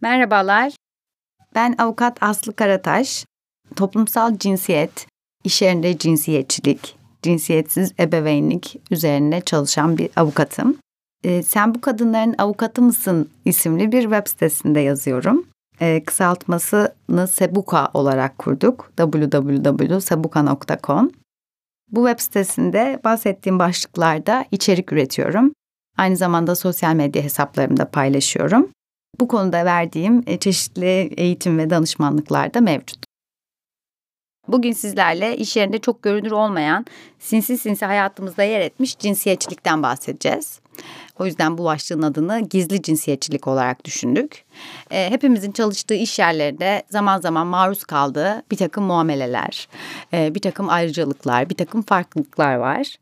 Merhabalar. Ben avukat Aslı Karataş. Toplumsal cinsiyet, iş yerinde cinsiyetçilik, cinsiyetsiz ebeveynlik üzerine çalışan bir avukatım. Ee, Sen bu kadınların avukatı mısın isimli bir web sitesinde yazıyorum. Ee, kısaltmasını Sebuka olarak kurduk. www.sebuka.com Bu web sitesinde bahsettiğim başlıklarda içerik üretiyorum. Aynı zamanda sosyal medya hesaplarımda paylaşıyorum. Bu konuda verdiğim e, çeşitli eğitim ve danışmanlıklar da mevcut. Bugün sizlerle iş yerinde çok görünür olmayan, sinsi sinsi hayatımızda yer etmiş cinsiyetçilikten bahsedeceğiz. O yüzden bu başlığın adını gizli cinsiyetçilik olarak düşündük. E, hepimizin çalıştığı iş yerlerinde zaman zaman maruz kaldığı bir takım muameleler, e, bir takım ayrıcalıklar, bir takım farklılıklar var.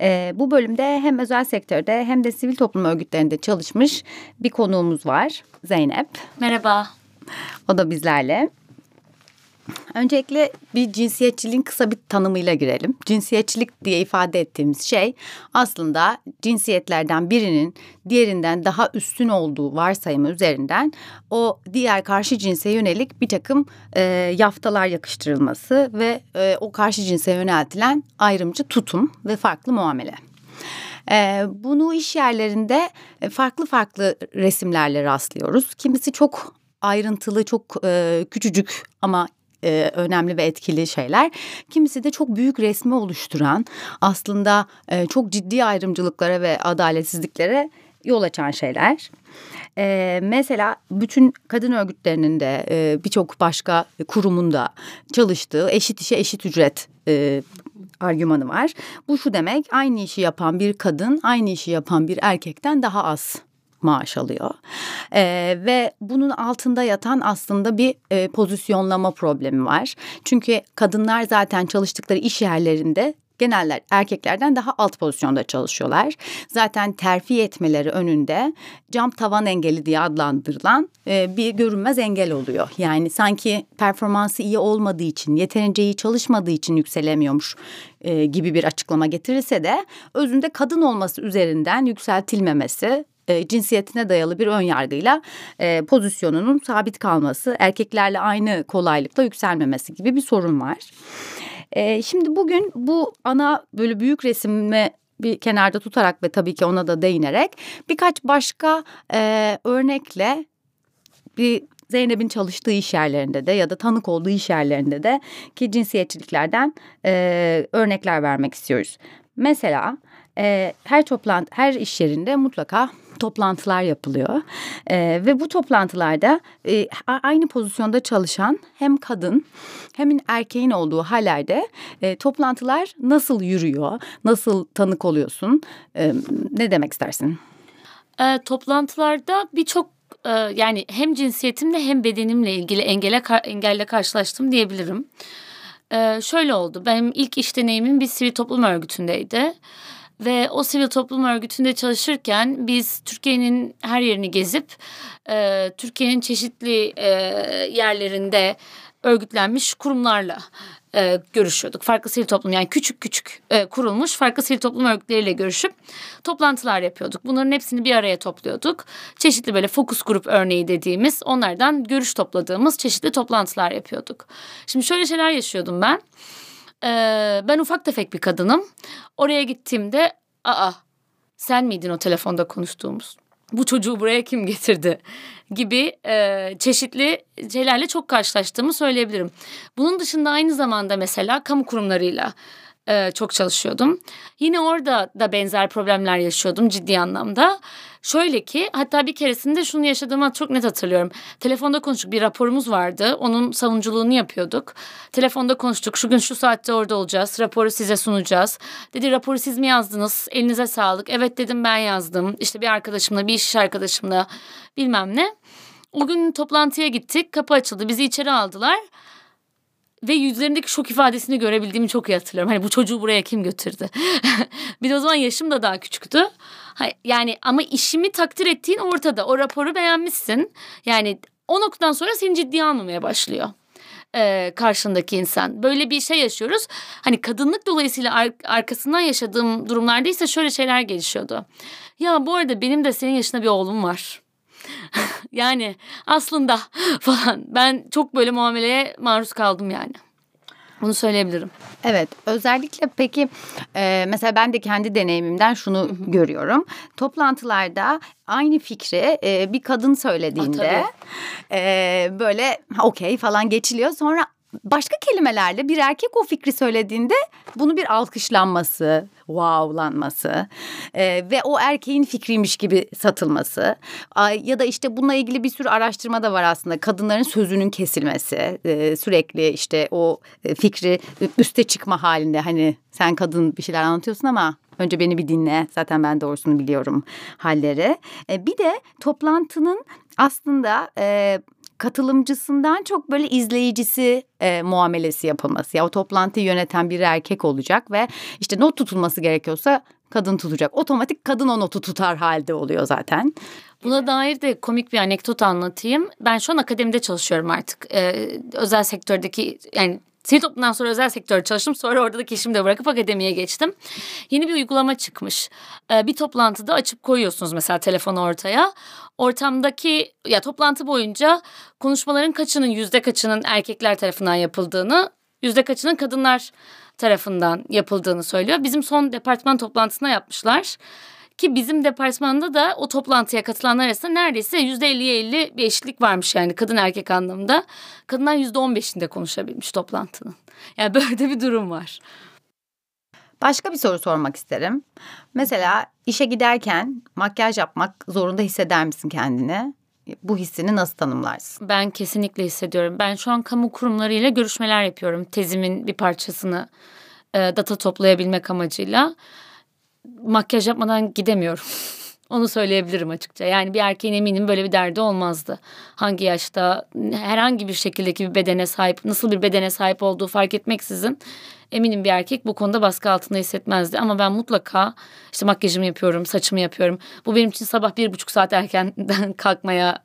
E, bu bölümde hem özel sektörde hem de sivil toplum örgütlerinde çalışmış bir konuğumuz var. Zeynep. Merhaba. O da bizlerle. Öncelikle bir cinsiyetçiliğin kısa bir tanımıyla girelim. Cinsiyetçilik diye ifade ettiğimiz şey aslında cinsiyetlerden birinin diğerinden daha üstün olduğu varsayımı üzerinden o diğer karşı cinse yönelik bir takım e, yaftalar yakıştırılması ve e, o karşı cinse yöneltilen ayrımcı tutum ve farklı muamele. E, bunu iş yerlerinde farklı farklı resimlerle rastlıyoruz. Kimisi çok ayrıntılı, çok e, küçücük ama e, önemli ve etkili şeyler. Kimisi de çok büyük resmi oluşturan aslında e, çok ciddi ayrımcılıklara ve adaletsizliklere yol açan şeyler. Ee, mesela bütün kadın örgütlerinin de e, birçok başka kurumun da çalıştığı eşit işe eşit ücret e, argümanı var. Bu şu demek aynı işi yapan bir kadın aynı işi yapan bir erkekten daha az maaş alıyor. Ee, ve bunun altında yatan aslında bir e, pozisyonlama problemi var. Çünkü kadınlar zaten çalıştıkları iş yerlerinde geneller erkeklerden daha alt pozisyonda çalışıyorlar. Zaten terfi etmeleri önünde cam tavan engeli diye adlandırılan e, bir görünmez engel oluyor. Yani sanki performansı iyi olmadığı için, yeterince iyi çalışmadığı için yükselemiyormuş e, gibi bir açıklama getirilse de özünde kadın olması üzerinden yükseltilmemesi e, cinsiyetine dayalı bir ön yargıyla e, pozisyonunun sabit kalması, erkeklerle aynı kolaylıkla yükselmemesi gibi bir sorun var. E, şimdi bugün bu ana böyle büyük resmi bir kenarda tutarak ve tabii ki ona da değinerek birkaç başka e, örnekle bir Zeynep'in çalıştığı iş yerlerinde de ya da tanık olduğu iş yerlerinde de ki cinsiyetçiliklerden e, örnekler vermek istiyoruz. Mesela e, her toplantı, her iş yerinde mutlaka toplantılar yapılıyor. E, ve bu toplantılarda e, aynı pozisyonda çalışan hem kadın hem erkeğin olduğu hallerde e, toplantılar nasıl yürüyor, nasıl tanık oluyorsun, e, ne demek istersin? E, toplantılarda birçok e, yani hem cinsiyetimle hem bedenimle ilgili engele engelle karşılaştım diyebilirim. E, şöyle oldu. Benim ilk iş deneyimim bir sivil toplum örgütündeydi. Ve o sivil toplum örgütünde çalışırken biz Türkiye'nin her yerini gezip e, Türkiye'nin çeşitli e, yerlerinde örgütlenmiş kurumlarla e, görüşüyorduk. Farklı sivil toplum yani küçük küçük e, kurulmuş farklı sivil toplum örgütleriyle görüşüp toplantılar yapıyorduk. Bunların hepsini bir araya topluyorduk. Çeşitli böyle fokus grup örneği dediğimiz onlardan görüş topladığımız çeşitli toplantılar yapıyorduk. Şimdi şöyle şeyler yaşıyordum ben. Ee, ben ufak tefek bir kadınım. Oraya gittiğimde aa sen miydin o telefonda konuştuğumuz? Bu çocuğu buraya kim getirdi? Gibi e, çeşitli şeylerle çok karşılaştığımı söyleyebilirim. Bunun dışında aynı zamanda mesela kamu kurumlarıyla e, çok çalışıyordum. Yine orada da benzer problemler yaşıyordum ciddi anlamda. Şöyle ki hatta bir keresinde şunu yaşadığımı çok net hatırlıyorum. Telefonda konuştuk bir raporumuz vardı. Onun savunuculuğunu yapıyorduk. Telefonda konuştuk. Şu gün şu saatte orada olacağız. Raporu size sunacağız. Dedi raporu siz mi yazdınız? Elinize sağlık. Evet dedim ben yazdım. İşte bir arkadaşımla bir iş arkadaşımla bilmem ne. O gün toplantıya gittik. Kapı açıldı. Bizi içeri aldılar. Ve yüzlerindeki şok ifadesini görebildiğimi çok iyi hatırlıyorum. Hani bu çocuğu buraya kim götürdü? bir de o zaman yaşım da daha küçüktü. Yani ama işimi takdir ettiğin ortada. O raporu beğenmişsin. Yani o noktadan sonra seni ciddiye almamaya başlıyor e, karşındaki insan. Böyle bir şey yaşıyoruz. Hani kadınlık dolayısıyla ar- arkasından yaşadığım durumlarda ise şöyle şeyler gelişiyordu. Ya bu arada benim de senin yaşında bir oğlum var. Yani aslında falan ben çok böyle muameleye maruz kaldım yani. Bunu söyleyebilirim. Evet özellikle peki e, mesela ben de kendi deneyimimden şunu görüyorum. Toplantılarda aynı fikri e, bir kadın söylediğinde e, böyle okey falan geçiliyor. Sonra başka kelimelerle bir erkek o fikri söylediğinde bunu bir alkışlanması, wowlanması e, ve o erkeğin fikriymiş gibi satılması. Ya da işte bununla ilgili bir sürü araştırma da var aslında. Kadınların sözünün kesilmesi e, sürekli işte o e, fikri üste çıkma halinde. Hani sen kadın bir şeyler anlatıyorsun ama önce beni bir dinle. Zaten ben doğrusunu biliyorum halleri. E, bir de toplantının aslında e, katılımcısından çok böyle izleyicisi e, muamelesi yapılması. Ya o toplantıyı yöneten bir erkek olacak ve işte not tutulması gerekiyorsa kadın tutacak. Otomatik kadın o notu tutar halde oluyor zaten. Buna dair de komik bir anekdot anlatayım. Ben şu an akademide çalışıyorum artık. Ee, özel sektördeki yani Sivil toplumdan sonra özel sektörde çalıştım. Sonra oradaki işimi de bırakıp akademiye geçtim. Yeni bir uygulama çıkmış. Ee, bir toplantıda açıp koyuyorsunuz mesela telefonu ortaya. Ortamdaki ya toplantı boyunca konuşmaların kaçının yüzde kaçının erkekler tarafından yapıldığını yüzde kaçının kadınlar tarafından yapıldığını söylüyor. Bizim son departman toplantısına yapmışlar. Ki bizim departmanda da o toplantıya katılanlar arasında neredeyse yüzde elliye elli bir eşitlik varmış yani kadın erkek anlamında. Kadınlar yüzde on beşinde konuşabilmiş toplantının. Yani böyle de bir durum var. Başka bir soru sormak isterim. Mesela işe giderken makyaj yapmak zorunda hisseder misin kendini? Bu hissini nasıl tanımlarsın? Ben kesinlikle hissediyorum. Ben şu an kamu kurumlarıyla görüşmeler yapıyorum. Tezimin bir parçasını e, data toplayabilmek amacıyla makyaj yapmadan gidemiyorum. Onu söyleyebilirim açıkça. Yani bir erkeğin eminim böyle bir derdi olmazdı. Hangi yaşta herhangi bir şekildeki bir bedene sahip, nasıl bir bedene sahip olduğu fark etmeksizin eminim bir erkek bu konuda baskı altında hissetmezdi. Ama ben mutlaka işte makyajımı yapıyorum, saçımı yapıyorum. Bu benim için sabah bir buçuk saat erkenden kalkmaya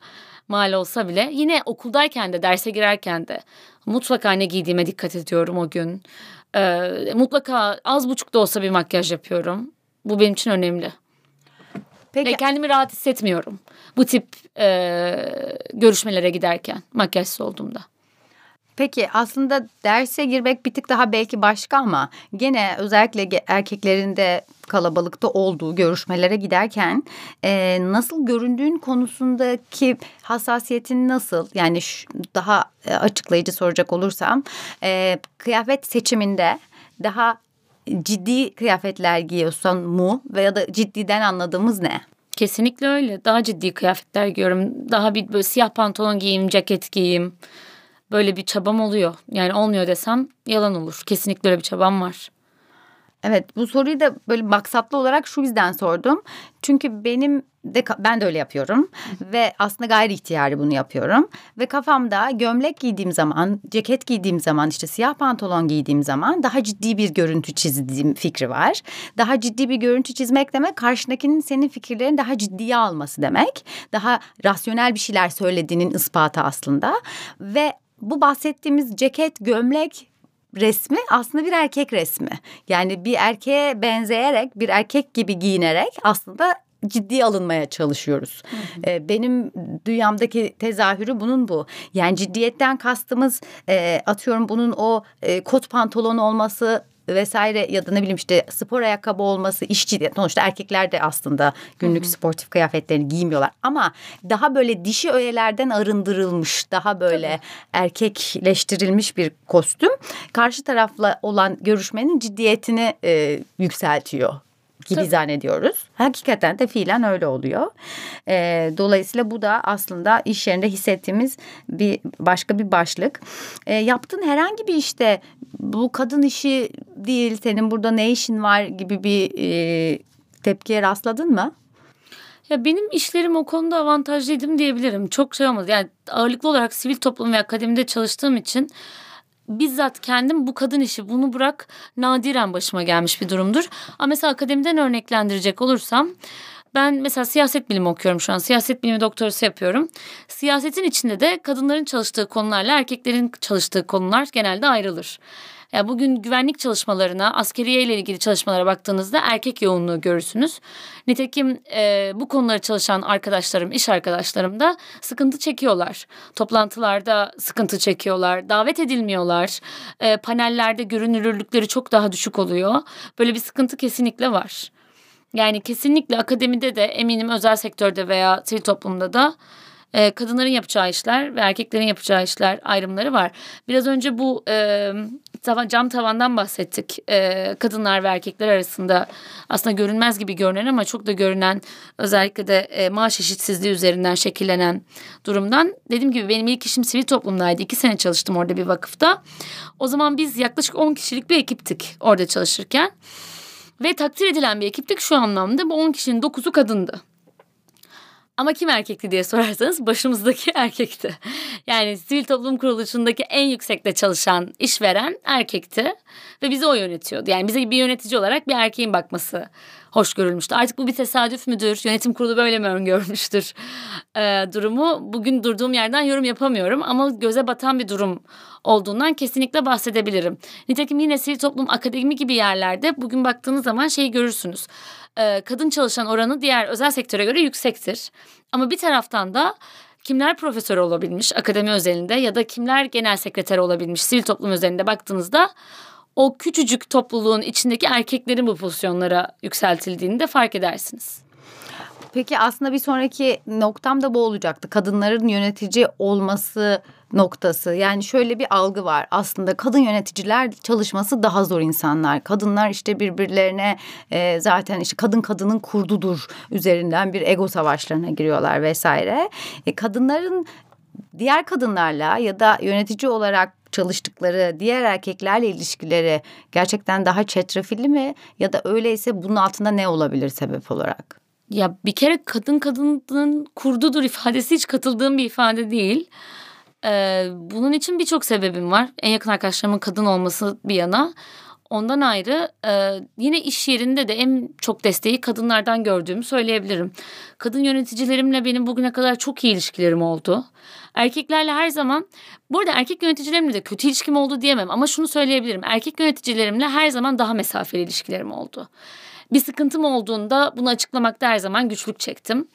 mal olsa bile yine okuldayken de derse girerken de mutlaka ne giydiğime dikkat ediyorum o gün. Ee, mutlaka az buçuk da olsa bir makyaj yapıyorum. Bu benim için önemli. Peki. Ve kendimi rahat hissetmiyorum. Bu tip e, görüşmelere giderken makyajsız olduğumda. Peki aslında derse girmek bir tık daha belki başka ama gene özellikle erkeklerin de kalabalıkta olduğu görüşmelere giderken e, nasıl göründüğün konusundaki hassasiyetin nasıl? Yani şu, daha e, açıklayıcı soracak olursam e, kıyafet seçiminde daha ciddi kıyafetler giyiyorsan mu veya da ciddiden anladığımız ne? Kesinlikle öyle. Daha ciddi kıyafetler giyiyorum. Daha bir böyle siyah pantolon giyeyim, ceket giyeyim. Böyle bir çabam oluyor. Yani olmuyor desem yalan olur. Kesinlikle öyle bir çabam var. Evet bu soruyu da böyle maksatlı olarak şu yüzden sordum. Çünkü benim de ben de öyle yapıyorum ve aslında gayri ihtiyari bunu yapıyorum ve kafamda gömlek giydiğim zaman, ceket giydiğim zaman, işte siyah pantolon giydiğim zaman daha ciddi bir görüntü çizdiğim fikri var. Daha ciddi bir görüntü çizmek demek karşındakinin senin fikirlerini daha ciddiye alması demek. Daha rasyonel bir şeyler söylediğinin ispatı aslında ve bu bahsettiğimiz ceket, gömlek resmi aslında bir erkek resmi. Yani bir erkeğe benzeyerek, bir erkek gibi giyinerek aslında ciddi alınmaya çalışıyoruz. Hı hı. Ee, benim dünyamdaki tezahürü bunun bu. Yani ciddiyetten kastımız e, atıyorum bunun o e, kot pantolon olması vesaire ya da ne bileyim işte spor ayakkabı olması işçi sonuçta erkekler de aslında günlük Hı-hı. sportif kıyafetlerini giymiyorlar ama daha böyle dişi öğelerden arındırılmış daha böyle Tabii. erkekleştirilmiş bir kostüm karşı tarafla olan görüşmenin ciddiyetini e, yükseltiyor gibi Tabii. zannediyoruz. Hakikaten de fiilen öyle oluyor. E, dolayısıyla bu da aslında iş yerinde hissettiğimiz bir başka bir başlık. E, yaptığın herhangi bir işte bu kadın işi değil senin burada ne işin var gibi bir e, tepkiye rastladın mı? Ya benim işlerim o konuda avantajlıydım diyebilirim. Çok şey olmadı. Yani ağırlıklı olarak sivil toplum ve akademide çalıştığım için bizzat kendim bu kadın işi bunu bırak nadiren başıma gelmiş bir durumdur. Ama mesela akademiden örneklendirecek olursam ben mesela siyaset bilimi okuyorum şu an. Siyaset bilimi doktorası yapıyorum. Siyasetin içinde de kadınların çalıştığı konularla erkeklerin çalıştığı konular genelde ayrılır. Yani bugün güvenlik çalışmalarına, askeriye ile ilgili çalışmalara baktığınızda erkek yoğunluğu görürsünüz. Nitekim e, bu konuları çalışan arkadaşlarım, iş arkadaşlarım da sıkıntı çekiyorlar. Toplantılarda sıkıntı çekiyorlar, davet edilmiyorlar. E, panellerde görünürlükleri çok daha düşük oluyor. Böyle bir sıkıntı kesinlikle var. Yani kesinlikle akademide de eminim özel sektörde veya sivil toplumda da e, kadınların yapacağı işler ve erkeklerin yapacağı işler ayrımları var. Biraz önce bu e, tavan, cam tavandan bahsettik. E, kadınlar ve erkekler arasında aslında görünmez gibi görünen ama çok da görünen özellikle de e, maaş eşitsizliği üzerinden şekillenen durumdan. Dediğim gibi benim ilk işim sivil toplumdaydı. İki sene çalıştım orada bir vakıfta. O zaman biz yaklaşık 10 kişilik bir ekiptik orada çalışırken. Ve takdir edilen bir ekiptik şu anlamda bu 10 kişinin 9'u kadındı. Ama kim erkekti diye sorarsanız başımızdaki erkekti. Yani sivil toplum kuruluşundaki en yüksekte çalışan işveren erkekti ve bizi o yönetiyordu. Yani bize bir yönetici olarak bir erkeğin bakması hoş görülmüştü. Artık bu bir tesadüf müdür? Yönetim kurulu böyle mi öngörmüştür? Ee, durumu bugün durduğum yerden yorum yapamıyorum ama göze batan bir durum olduğundan kesinlikle bahsedebilirim. Nitekim yine sivil toplum akademi gibi yerlerde bugün baktığınız zaman şeyi görürsünüz. Ee, kadın çalışan oranı diğer özel sektöre göre yüksektir. Ama bir taraftan da kimler profesör olabilmiş akademi özelinde ya da kimler genel sekreter olabilmiş sivil toplum özelinde baktığınızda o küçücük topluluğun içindeki erkeklerin bu pozisyonlara yükseltildiğini de fark edersiniz. Peki aslında bir sonraki noktam da bu olacaktı. Kadınların yönetici olması noktası. Yani şöyle bir algı var. Aslında kadın yöneticiler çalışması daha zor insanlar. Kadınlar işte birbirlerine e, zaten işte kadın kadının kurdudur üzerinden bir ego savaşlarına giriyorlar vesaire. E, kadınların diğer kadınlarla ya da yönetici olarak çalıştıkları diğer erkeklerle ilişkileri gerçekten daha çetrefilli mi ya da öyleyse bunun altında ne olabilir sebep olarak? Ya bir kere kadın kadının kurdudur ifadesi hiç katıldığım bir ifade değil. Ee, bunun için birçok sebebim var. En yakın arkadaşlarımın kadın olması bir yana. Ondan ayrı e, yine iş yerinde de en çok desteği kadınlardan gördüğümü söyleyebilirim. Kadın yöneticilerimle benim bugüne kadar çok iyi ilişkilerim oldu. Erkeklerle her zaman, bu arada erkek yöneticilerimle de kötü ilişkim oldu diyemem ama şunu söyleyebilirim. Erkek yöneticilerimle her zaman daha mesafeli ilişkilerim oldu. Bir sıkıntım olduğunda bunu açıklamakta her zaman güçlük çektim.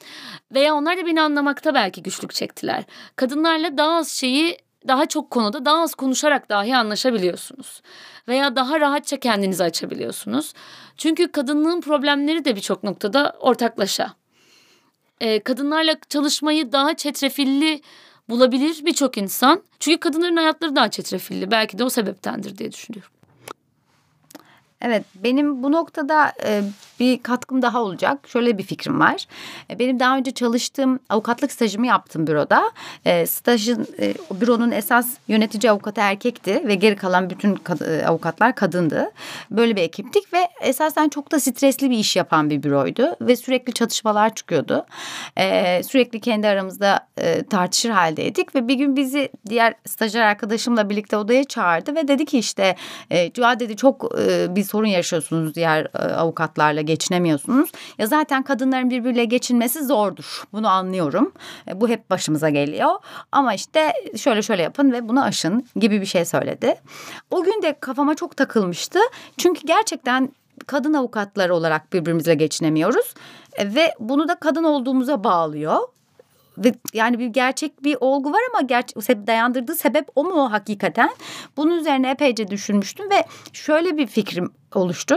Veya onlar da beni anlamakta belki güçlük çektiler. Kadınlarla daha az şeyi daha çok konuda daha az konuşarak dahi anlaşabiliyorsunuz. Veya daha rahatça kendinizi açabiliyorsunuz. Çünkü kadınlığın problemleri de birçok noktada ortaklaşa. Ee, kadınlarla çalışmayı daha çetrefilli bulabilir birçok insan. Çünkü kadınların hayatları daha çetrefilli. Belki de o sebeptendir diye düşünüyorum. Evet benim bu noktada e, bir katkım daha olacak. Şöyle bir fikrim var. E, benim daha önce çalıştığım avukatlık stajımı yaptım büroda. E, stajın e, büronun esas yönetici avukatı erkekti ve geri kalan bütün avukatlar kadındı. Böyle bir ekiptik ve esasen çok da stresli bir iş yapan bir büroydu ve sürekli çatışmalar çıkıyordu. Sürekli kendi aramızda tartışır haldeydik ve bir gün bizi diğer stajyer arkadaşımla birlikte odaya çağırdı ve dedi ki işte e, dedi çok bir sorun yaşıyorsunuz diğer e, avukatlarla geçinemiyorsunuz. Ya zaten kadınların birbiriyle geçinmesi zordur. Bunu anlıyorum. E, bu hep başımıza geliyor. Ama işte şöyle şöyle yapın ve bunu aşın gibi bir şey söyledi. O gün de kafama çok takılmıştı. Çünkü gerçekten kadın avukatlar olarak birbirimizle geçinemiyoruz. E, ve bunu da kadın olduğumuza bağlıyor yani bir gerçek bir olgu var ama gerçek dayandırdığı sebep o mu hakikaten? Bunun üzerine epeyce düşünmüştüm ve şöyle bir fikrim oluştu.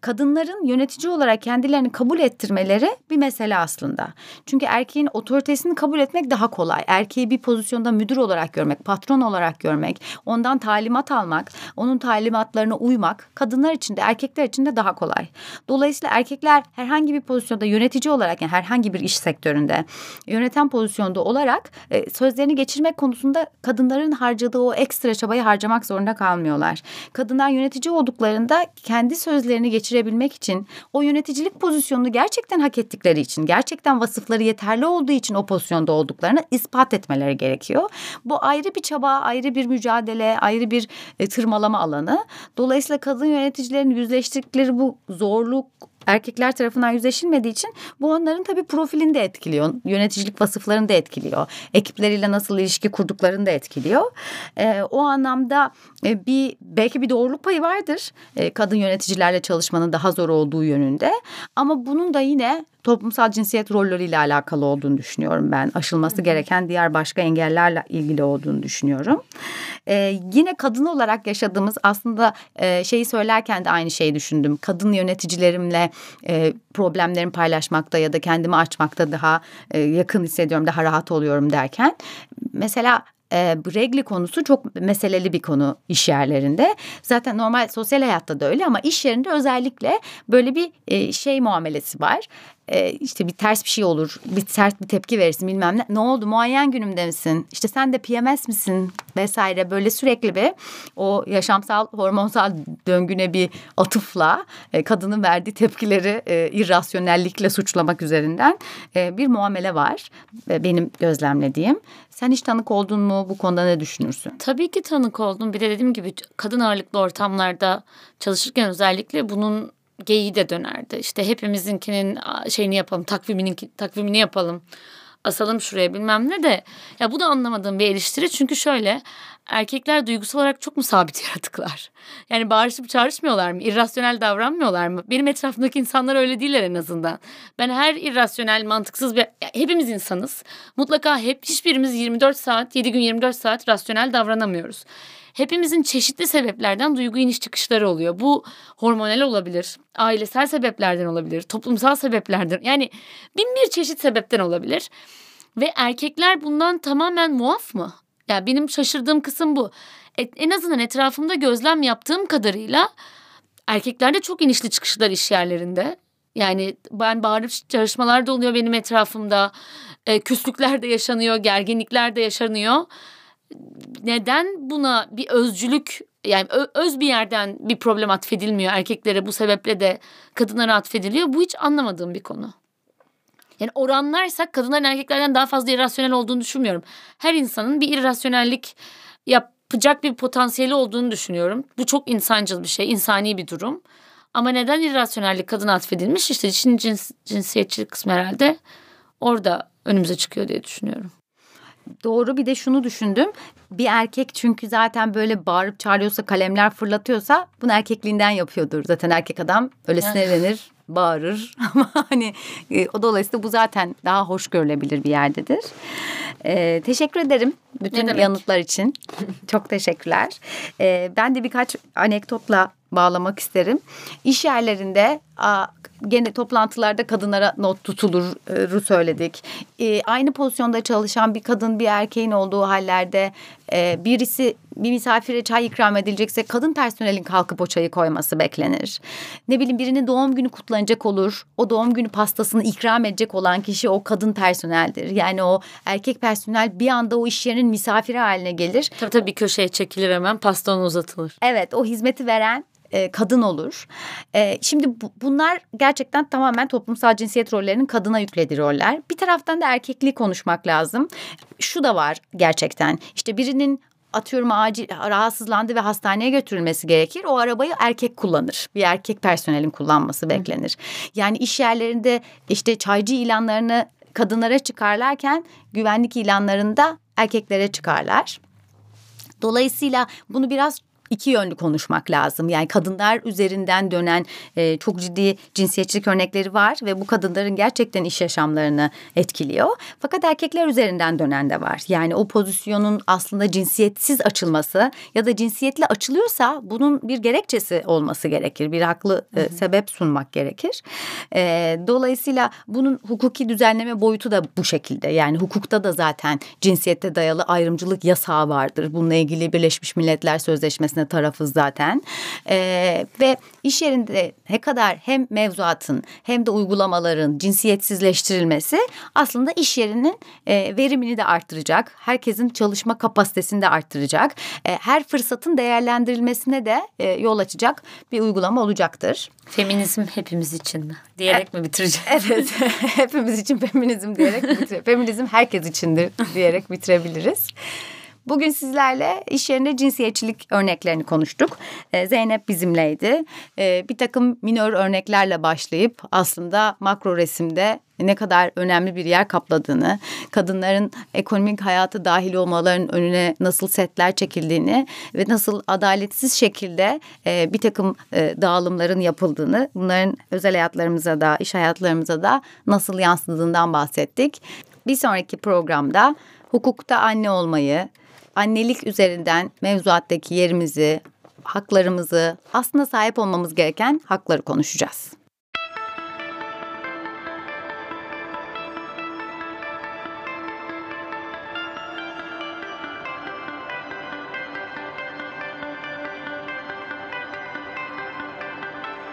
Kadınların yönetici olarak kendilerini kabul ettirmeleri bir mesele aslında. Çünkü erkeğin otoritesini kabul etmek daha kolay. Erkeği bir pozisyonda müdür olarak görmek, patron olarak görmek, ondan talimat almak, onun talimatlarına uymak kadınlar için de erkekler için de daha kolay. Dolayısıyla erkekler herhangi bir pozisyonda yönetici olarak yani herhangi bir iş sektöründe yöneten pozisyonda olarak e, sözlerini geçirmek konusunda kadınların harcadığı o ekstra çabayı harcamak zorunda kalmıyorlar. Kadınlar yönetici olduklarında kendi sözlerini geçirebilmek için o yöneticilik pozisyonunu gerçekten hak ettikleri için, gerçekten vasıfları yeterli olduğu için o pozisyonda olduklarını ispat etmeleri gerekiyor. Bu ayrı bir çaba, ayrı bir mücadele, ayrı bir e, tırmalama alanı. Dolayısıyla kadın yöneticilerin yüzleştirdikleri bu zorluk erkekler tarafından yüzleşilmediği için bu onların tabii profilini de etkiliyor. Yöneticilik vasıflarını da etkiliyor. Ekipleriyle nasıl ilişki kurduklarını da etkiliyor. E, o anlamda e, bir belki bir doğruluk payı vardır. E, kadın yöneticilerle çalışmanın daha zor olduğu yönünde. Ama bunun da yine toplumsal cinsiyet rolleriyle alakalı olduğunu düşünüyorum ben. Aşılması gereken diğer başka engellerle ilgili olduğunu düşünüyorum. Ee, yine kadın olarak yaşadığımız aslında e, şeyi söylerken de aynı şeyi düşündüm. Kadın yöneticilerimle e, problemlerimi paylaşmakta ya da kendimi açmakta daha e, yakın hissediyorum, daha rahat oluyorum derken. Mesela e, regli konusu çok meseleli bir konu iş yerlerinde. Zaten normal sosyal hayatta da öyle ama iş yerinde özellikle böyle bir e, şey muamelesi var e, işte bir ters bir şey olur, bir sert bir tepki verirsin bilmem ne. Ne oldu muayen günümde misin? İşte sen de PMS misin vesaire böyle sürekli bir o yaşamsal hormonsal döngüne bir atıfla e, kadının verdiği tepkileri e, irrasyonellikle suçlamak üzerinden e, bir muamele var e, benim gözlemlediğim. Sen hiç tanık oldun mu bu konuda ne düşünürsün? Tabii ki tanık oldum. Bir de dediğim gibi kadın ağırlıklı ortamlarda çalışırken özellikle bunun geyiği de dönerdi. İşte hepimizinkinin şeyini yapalım, takvimini, takvimini yapalım. Asalım şuraya bilmem ne de. Ya bu da anlamadığım bir eleştiri. Çünkü şöyle erkekler duygusal olarak çok mu sabit yaratıklar? Yani bağırışıp çağrışmıyorlar mı? İrrasyonel davranmıyorlar mı? Benim etrafımdaki insanlar öyle değiller en azından. Ben her irrasyonel, mantıksız bir... Hepimiz insanız. Mutlaka hep hiçbirimiz 24 saat, 7 gün 24 saat rasyonel davranamıyoruz hepimizin çeşitli sebeplerden duygu iniş çıkışları oluyor. Bu hormonal olabilir, ailesel sebeplerden olabilir, toplumsal sebeplerden yani bin bir çeşit sebepten olabilir. Ve erkekler bundan tamamen muaf mı? Ya yani benim şaşırdığım kısım bu. Et, en azından etrafımda gözlem yaptığım kadarıyla erkeklerde çok inişli çıkışlar iş yerlerinde. Yani ben bağırıp çalışmalar da oluyor benim etrafımda. E, küslükler de yaşanıyor, gerginlikler de yaşanıyor neden buna bir özcülük yani öz bir yerden bir problem atfedilmiyor erkeklere bu sebeple de kadınlara atfediliyor bu hiç anlamadığım bir konu. Yani oranlarsak kadınların erkeklerden daha fazla irrasyonel olduğunu düşünmüyorum. Her insanın bir irrasyonellik yapacak bir potansiyeli olduğunu düşünüyorum. Bu çok insancıl bir şey, insani bir durum. Ama neden irrasyonellik kadına atfedilmiş? İşte işin cins, cinsiyetçilik kısmı herhalde orada önümüze çıkıyor diye düşünüyorum doğru bir de şunu düşündüm. Bir erkek çünkü zaten böyle bağırıp çağırıyorsa kalemler fırlatıyorsa bunu erkekliğinden yapıyordur. Zaten erkek adam öyle sinirlenir bağırır ama hani e, o dolayısıyla bu zaten daha hoş görülebilir bir yerdedir. Ee, teşekkür ederim bütün yanıtlar için. Çok teşekkürler. Ee, ben de birkaç anekdotla bağlamak isterim. İş yerlerinde gene toplantılarda kadınlara not tutulur söyledik. E, aynı pozisyonda çalışan bir kadın bir erkeğin olduğu hallerde e, birisi bir misafire çay ikram edilecekse kadın personelin kalkıp o çayı koyması beklenir. Ne bileyim birinin doğum günü kutlanacak olur. O doğum günü pastasını ikram edecek olan kişi o kadın personeldir. Yani o erkek personel bir anda o iş yerinin misafiri haline gelir. Tabii tabii bir köşeye çekilir hemen pasta uzatılır. Evet o hizmeti veren e, kadın olur. E, şimdi bu, bunlar gerçekten tamamen toplumsal cinsiyet rollerinin kadına yüklediği roller. Bir taraftan da erkekliği konuşmak lazım. Şu da var gerçekten. İşte birinin atıyorum acil rahatsızlandı ve hastaneye götürülmesi gerekir. O arabayı erkek kullanır. Bir erkek personelin kullanması beklenir. Yani iş yerlerinde işte çaycı ilanlarını kadınlara çıkarlarken güvenlik ilanlarında erkeklere çıkarlar. Dolayısıyla bunu biraz iki yönlü konuşmak lazım. Yani kadınlar üzerinden dönen e, çok ciddi cinsiyetçilik örnekleri var ve bu kadınların gerçekten iş yaşamlarını etkiliyor. Fakat erkekler üzerinden dönen de var. Yani o pozisyonun aslında cinsiyetsiz açılması ya da cinsiyetli açılıyorsa bunun bir gerekçesi olması gerekir. Bir haklı e, sebep sunmak gerekir. E, dolayısıyla bunun hukuki düzenleme boyutu da bu şekilde. Yani hukukta da zaten cinsiyette dayalı ayrımcılık yasağı vardır. Bununla ilgili Birleşmiş Milletler Sözleşmesi içerisinde tarafız zaten. E, ve iş yerinde ne kadar hem mevzuatın hem de uygulamaların cinsiyetsizleştirilmesi aslında iş yerinin e, verimini de arttıracak. Herkesin çalışma kapasitesini de arttıracak. E, her fırsatın değerlendirilmesine de e, yol açacak bir uygulama olacaktır. Feminizm hepimiz için mi? Diyerek mi bitireceğiz? Evet. hepimiz için feminizm diyerek bitirebiliriz? Feminizm herkes içindir diyerek bitirebiliriz. Bugün sizlerle iş yerinde cinsiyetçilik örneklerini konuştuk. Ee, Zeynep bizimleydi. Ee, bir takım minör örneklerle başlayıp aslında makro resimde ne kadar önemli bir yer kapladığını, kadınların ekonomik hayatı dahil olmaların önüne nasıl setler çekildiğini ve nasıl adaletsiz şekilde e, bir takım e, dağılımların yapıldığını, bunların özel hayatlarımıza da, iş hayatlarımıza da nasıl yansıdığından bahsettik. Bir sonraki programda hukukta anne olmayı, annelik üzerinden mevzuattaki yerimizi, haklarımızı, aslında sahip olmamız gereken hakları konuşacağız.